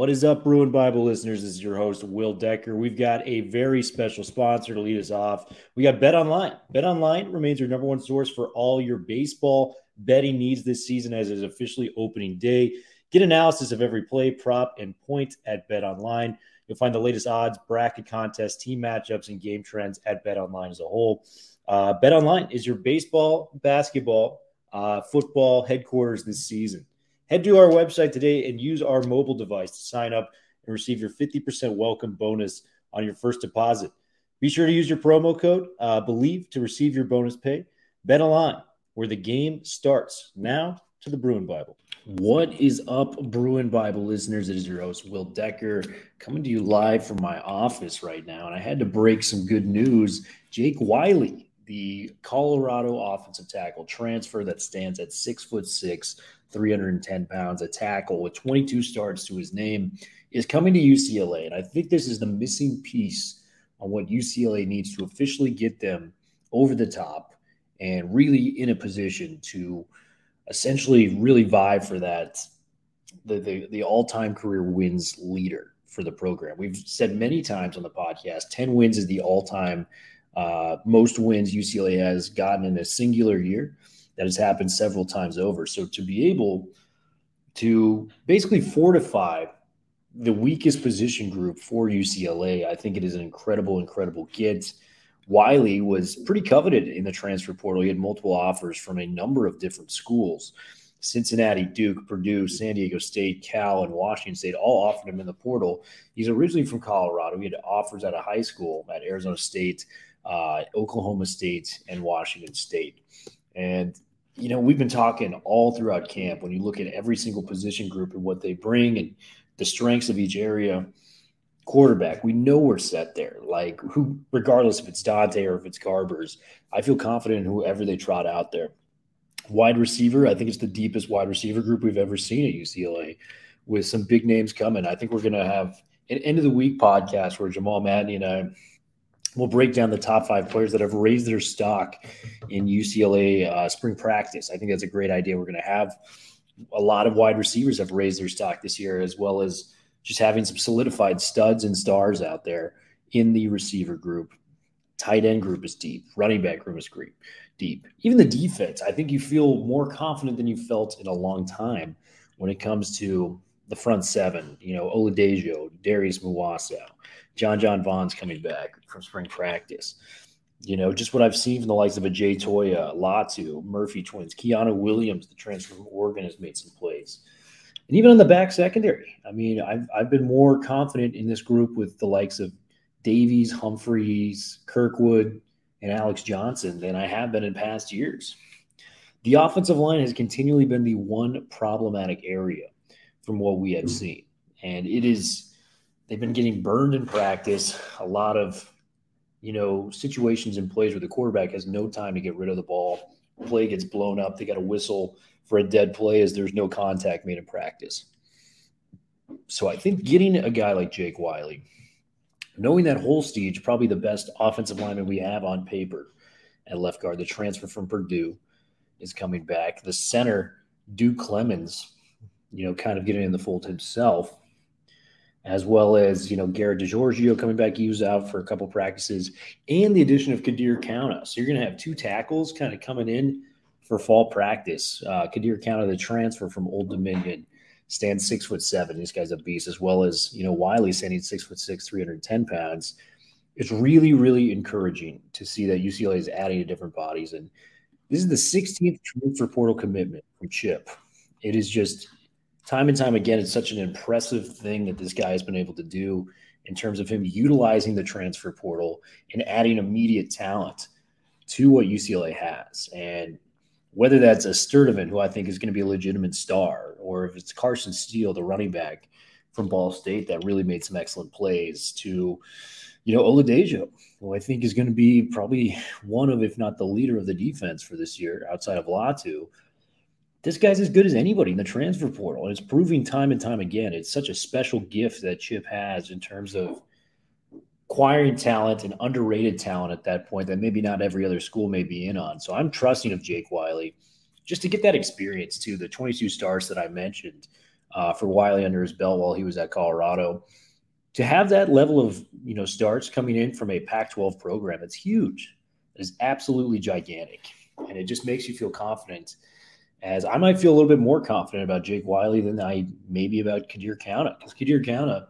What is up, Bruin Bible listeners? This is your host, Will Decker. We've got a very special sponsor to lead us off. We got Bet Online. Bet Online remains your number one source for all your baseball betting needs this season as it is officially opening day. Get analysis of every play, prop, and point at Bet Online. You'll find the latest odds, bracket contests, team matchups, and game trends at Bet Online as a whole. Uh, Bet Online is your baseball, basketball, uh, football headquarters this season. Head to our website today and use our mobile device to sign up and receive your 50% welcome bonus on your first deposit. Be sure to use your promo code uh, BELIEVE to receive your bonus pay. Bet Online, where the game starts. Now to the Bruin Bible. What is up, Bruin Bible listeners? It is your host, Will Decker, coming to you live from my office right now. And I had to break some good news. Jake Wiley, the Colorado offensive tackle transfer that stands at six foot six, 310 pounds, a tackle with 22 starts to his name, is coming to UCLA. And I think this is the missing piece on what UCLA needs to officially get them over the top and really in a position to essentially really vie for that the the, the all-time career wins leader for the program. We've said many times on the podcast, 10 wins is the all-time uh, most wins UCLA has gotten in a singular year. That has happened several times over. So to be able to basically fortify the weakest position group for UCLA, I think it is an incredible, incredible get. Wiley was pretty coveted in the transfer portal. He had multiple offers from a number of different schools. Cincinnati, Duke, Purdue, San Diego State, Cal, and Washington State all offered him in the portal. He's originally from Colorado. He had offers at a high school at Arizona State, uh, Oklahoma State, and Washington State. And, you know, we've been talking all throughout camp when you look at every single position group and what they bring and the strengths of each area. Quarterback, we know we're set there. Like, who, regardless if it's Dante or if it's Garbers, I feel confident in whoever they trot out there. Wide receiver, I think it's the deepest wide receiver group we've ever seen at UCLA with some big names coming. I think we're going to have an end of the week podcast where Jamal Madney and I will break down the top five players that have raised their stock in UCLA uh, spring practice. I think that's a great idea. We're going to have a lot of wide receivers have raised their stock this year, as well as just having some solidified studs and stars out there in the receiver group. Tight end group is deep. Running back group is deep. Even the defense, I think you feel more confident than you felt in a long time when it comes to the front seven. You know, Oladejo, Darius Muasau, John John Vaughn's coming back from spring practice. You know, just what I've seen from the likes of a Jay Toia, Latu, Murphy twins, Keanu Williams, the transfer from Oregon, has made some plays. And even on the back secondary, I mean, I've, I've been more confident in this group with the likes of Davies, Humphreys, Kirkwood, and Alex Johnson than I have been in past years. The offensive line has continually been the one problematic area from what we have mm-hmm. seen. And it is, they've been getting burned in practice. A lot of, you know, situations and plays where the quarterback has no time to get rid of the ball. Play gets blown up. They got a whistle for a dead play as there's no contact made in practice. So I think getting a guy like Jake Wiley, knowing that Holstege, probably the best offensive lineman we have on paper at left guard, the transfer from Purdue is coming back. The center, Duke Clemens, you know, kind of getting in the fold himself, as well as, you know, Garrett DiGiorgio coming back. He was out for a couple practices, and the addition of Khadere Kounta. So you're going to have two tackles kind of coming in for fall practice. Uh, Khadere Kounta, the transfer from Old Dominion, stands six foot seven. This guy's a beast, as well as, you know, Wiley standing six foot six, 310 pounds. It's really, really encouraging to see that UCLA is adding to different bodies. And this is the 16th transfer portal commitment from Chip. It is just time and time again, it's such an impressive thing that this guy has been able to do in terms of him utilizing the transfer portal and adding immediate talent to what UCLA has. And whether that's a Sturdivant, who I think is going to be a legitimate star, or if it's Carson Steele, the running back, from Ball State that really made some excellent plays to, you know, Oladejo, who I think is going to be probably one of, if not the leader of the defense for this year outside of Latu. This guy's as good as anybody in the transfer portal. And it's proving time and time again. It's such a special gift that Chip has in terms of acquiring talent and underrated talent at that point that maybe not every other school may be in on. So I'm trusting of Jake Wiley just to get that experience too. The 22 stars that I mentioned uh, for Wiley under his belt while he was at Colorado. To have that level of you know starts coming in from a Pac-12 program, it's huge. It is absolutely gigantic, and it just makes you feel confident. As I might feel a little bit more confident about Jake Wiley than I maybe about Khadere Kounta, because Khadere Kounta,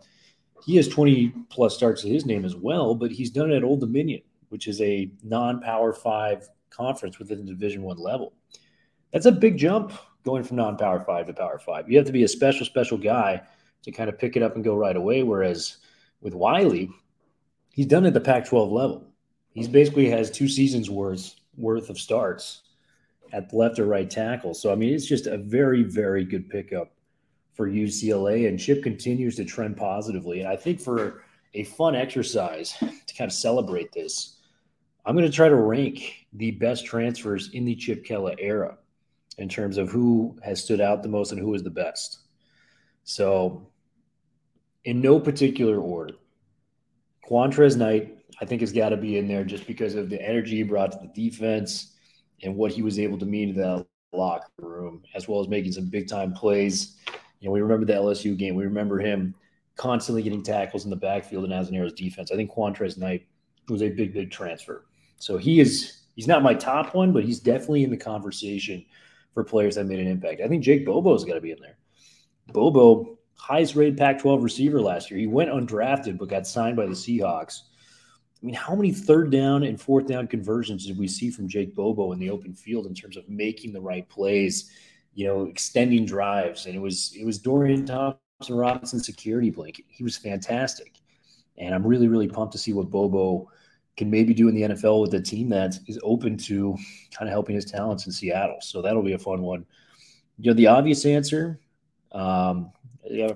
he has 20 plus starts to his name as well, but he's done it at Old Dominion, which is a non-power five conference within the Division One level. That's a big jump going from non-power five to power five. You have to be a special, special guy to kind of pick it up and go right away. Whereas with Wiley, he's done it at the Pac-12 level. He's basically has two seasons worth worth of starts at left or right tackle. So I mean, it's just a very, very good pickup for UCLA, and Chip continues to trend positively. And I think for a fun exercise to kind of celebrate this, I'm going to try to rank the best transfers in the Chip Kelly era in terms of who has stood out the most and who is the best. So, in no particular order, Qwuantrezz Knight, I think, has got to be in there just because of the energy he brought to the defense and what he was able to mean to that locker room, as well as making some big time plays. You know, we remember the LSU game. We remember him constantly getting tackles in the backfield in Azzinaro's defense. I think Qwuantrezz Knight was a big, big transfer. So he is he's not my top one, but he's definitely in the conversation for players that made an impact. I think Jake Bobo's got to be in there. Bobo, highest rated Pac 12 receiver last year. He went undrafted, but got signed by the Seahawks. I mean, how many third down and fourth down conversions did we see from Jake Bobo in the open field in terms of making the right plays, you know, extending drives? And it was it was Dorian Thompson Robinson's security blanket. He was fantastic. And I'm really, really pumped to see what Bobo can maybe do in the NFL with a team that is open to kind of helping his talents in Seattle. So that'll be a fun one. You know, the obvious answer um,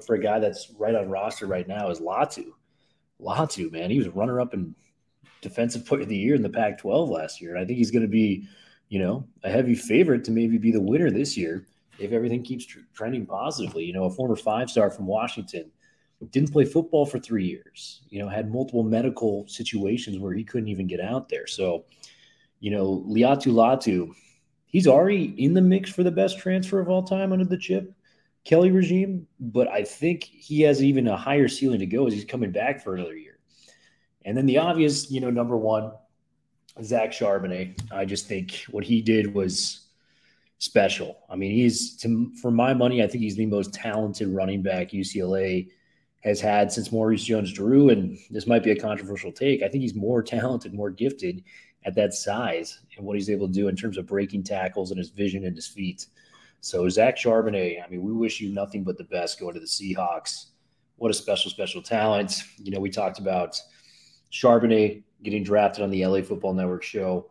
for a guy that's right on roster right now is Latu. Latu, man, he was runner up in defensive player of the year in the Pac 12 last year. And I think he's going to be, you know, a heavy favorite to maybe be the winner this year if everything keeps tr- trending positively. You know, a former five star from Washington didn't play football for three years, you know, had multiple medical situations where he couldn't even get out there. So, you know, Laiatu Latu, he's already in the mix for the best transfer of all time under the chip Kelly regime, but I think he has even a higher ceiling to go as he's coming back for another year. And then the obvious, you know, number one, Zach Charbonnet. I just think what he did was special. I mean, he's to, for my money, I think he's the most talented running back UCLA has had since Maurice Jones-Drew. And this might be a controversial take. I think he's more talented, more gifted at that size and what he's able to do in terms of breaking tackles and his vision and his feet. So Zach Charbonnet, I mean, we wish you nothing but the best going to the Seahawks. What a special, special talent. You know, we talked about Charbonnet getting drafted on the LA Football Network show.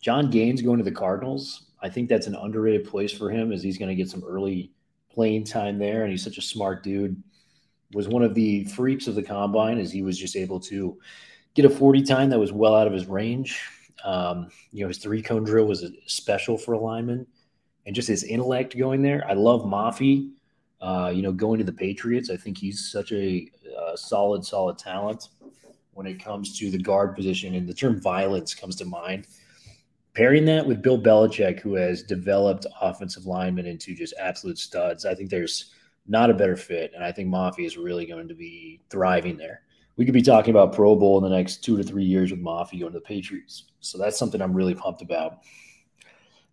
Jon Gaines going to the Cardinals. I think that's an underrated place for him as he's going to get some early playing time there. And he's such a smart dude. Was one of the freaks of the combine as he was just able to get a 40 time that was well out of his range. Um, you know, his three cone drill was a special for a lineman and just his intellect going there. I love Mafi. Uh, you know, going to the Patriots, I think he's such a uh, solid, solid talent when it comes to the guard position. And the term violence comes to mind. Pairing that with Bill Belichick, who has developed offensive linemen into just absolute studs, I think there's not a better fit. And I think Mafi is really going to be thriving there. We could be talking about Pro Bowl in the next two to three years with Mafi going to the Patriots. So that's something I'm really pumped about.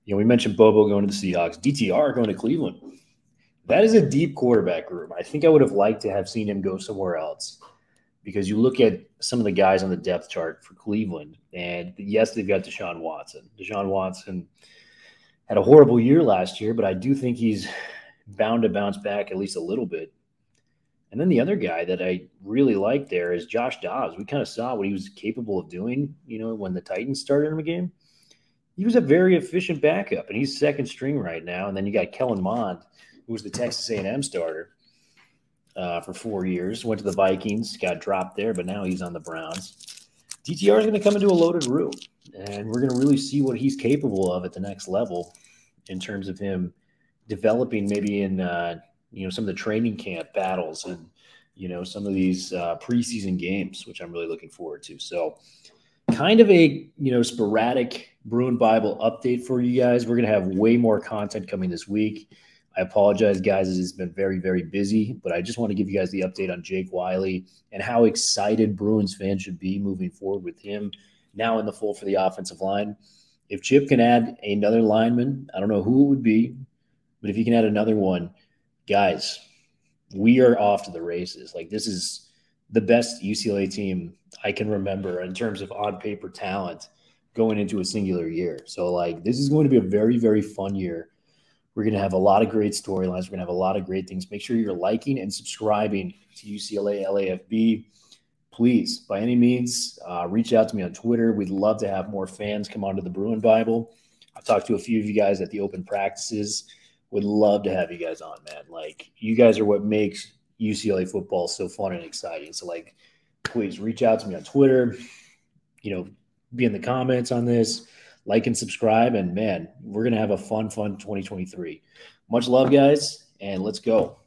You know, we mentioned Bobo going to the Seahawks, DTR going to Cleveland. That is a deep quarterback room. I think I would have liked to have seen him go somewhere else because you look at some of the guys on the depth chart for Cleveland, and yes, they've got Deshaun Watson. Deshaun Watson had a horrible year last year, but I do think he's bound to bounce back at least a little bit. And then the other guy that I really like there is Josh Dobbs. We kind of saw what he was capable of doing, you know, when the Titans started him a game he was a very efficient backup, and he's second string right now. And then you got Kellen Mond, who was the Texas A&M starter. Uh, for four years. Went to the Vikings, got dropped there, but now he's on the Browns. DTR is going to come into a loaded room, and we're going to really see what he's capable of at the next level in terms of him developing maybe in uh, you know some of the training camp battles and you know some of these uh, preseason games, which I'm really looking forward to. So, kind of a you know sporadic Bruin Bible update for you guys. We're going to have way more content coming this week. I apologize, guys, it's been very, very busy, but I just want to give you guys the update on Jake Wiley and how excited Bruins fans should be moving forward with him now in the full for the offensive line. If Chip can add another lineman, I don't know who it would be, but if he can add another one, guys, we are off to the races. Like this is the best UCLA team I can remember in terms of on paper talent going into a singular year. So like this is going to be a very, very fun year we're going to have a lot of great storylines. We're going to have a lot of great things. Make sure you're liking and subscribing to UCLA LAFB. Please, by any means, uh, reach out to me on Twitter. We'd love to have more fans come onto the Bruin Bible. I've talked to a few of you guys at the open practices. Would love to have you guys on, man. Like, you guys are what makes UCLA football so fun and exciting. So, like, please reach out to me on Twitter. You know, be in the comments on this like and subscribe. And man, we're going to have a fun, fun 2023. Much love, guys, and let's go.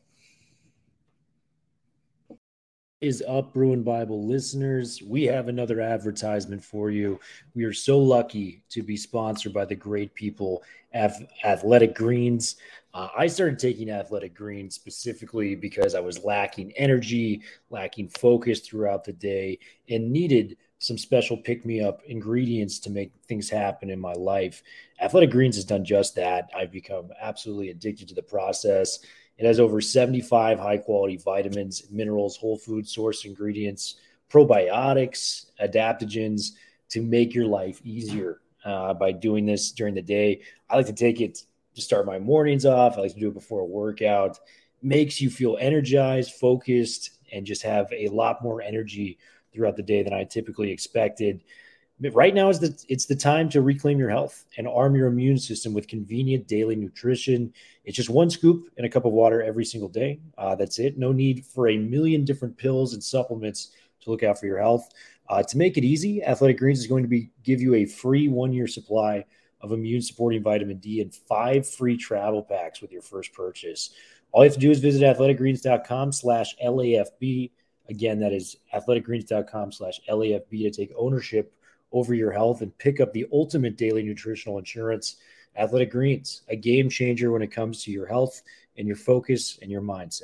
Is up, Bruin Bible listeners. We have another advertisement for you. We are so lucky to be sponsored by the great people at Athletic Greens. Uh, I started taking Athletic Greens specifically because I was lacking energy, lacking focus throughout the day, and needed some special pick me up ingredients to make things happen in my life. Athletic Greens has done just that. I've become absolutely addicted to the process. It has over 75 high quality vitamins, minerals, whole food source ingredients, probiotics, adaptogens to make your life easier uh, by doing this during the day. I like to take it to start my mornings off. I like to do it before a workout. Makes you feel energized, focused, and just have a lot more energy throughout the day than I typically expected. Right now is the it's the time to reclaim your health and arm your immune system with convenient daily nutrition. It's just one scoop in a cup of water every single day. Uh, that's it. No need for a million different pills and supplements to look out for your health. Uh, to make it easy, Athletic Greens is going to be give you a free one year supply of immune supporting vitamin D and five free travel packs with your first purchase. All you have to do is visit athleticgreens.com slash LAFB Again, that is athleticgreens.com slash LAFB to take ownership over your health and pick up the ultimate daily nutritional insurance. Athletic Greens, a game changer when it comes to your health and your focus and your mindset.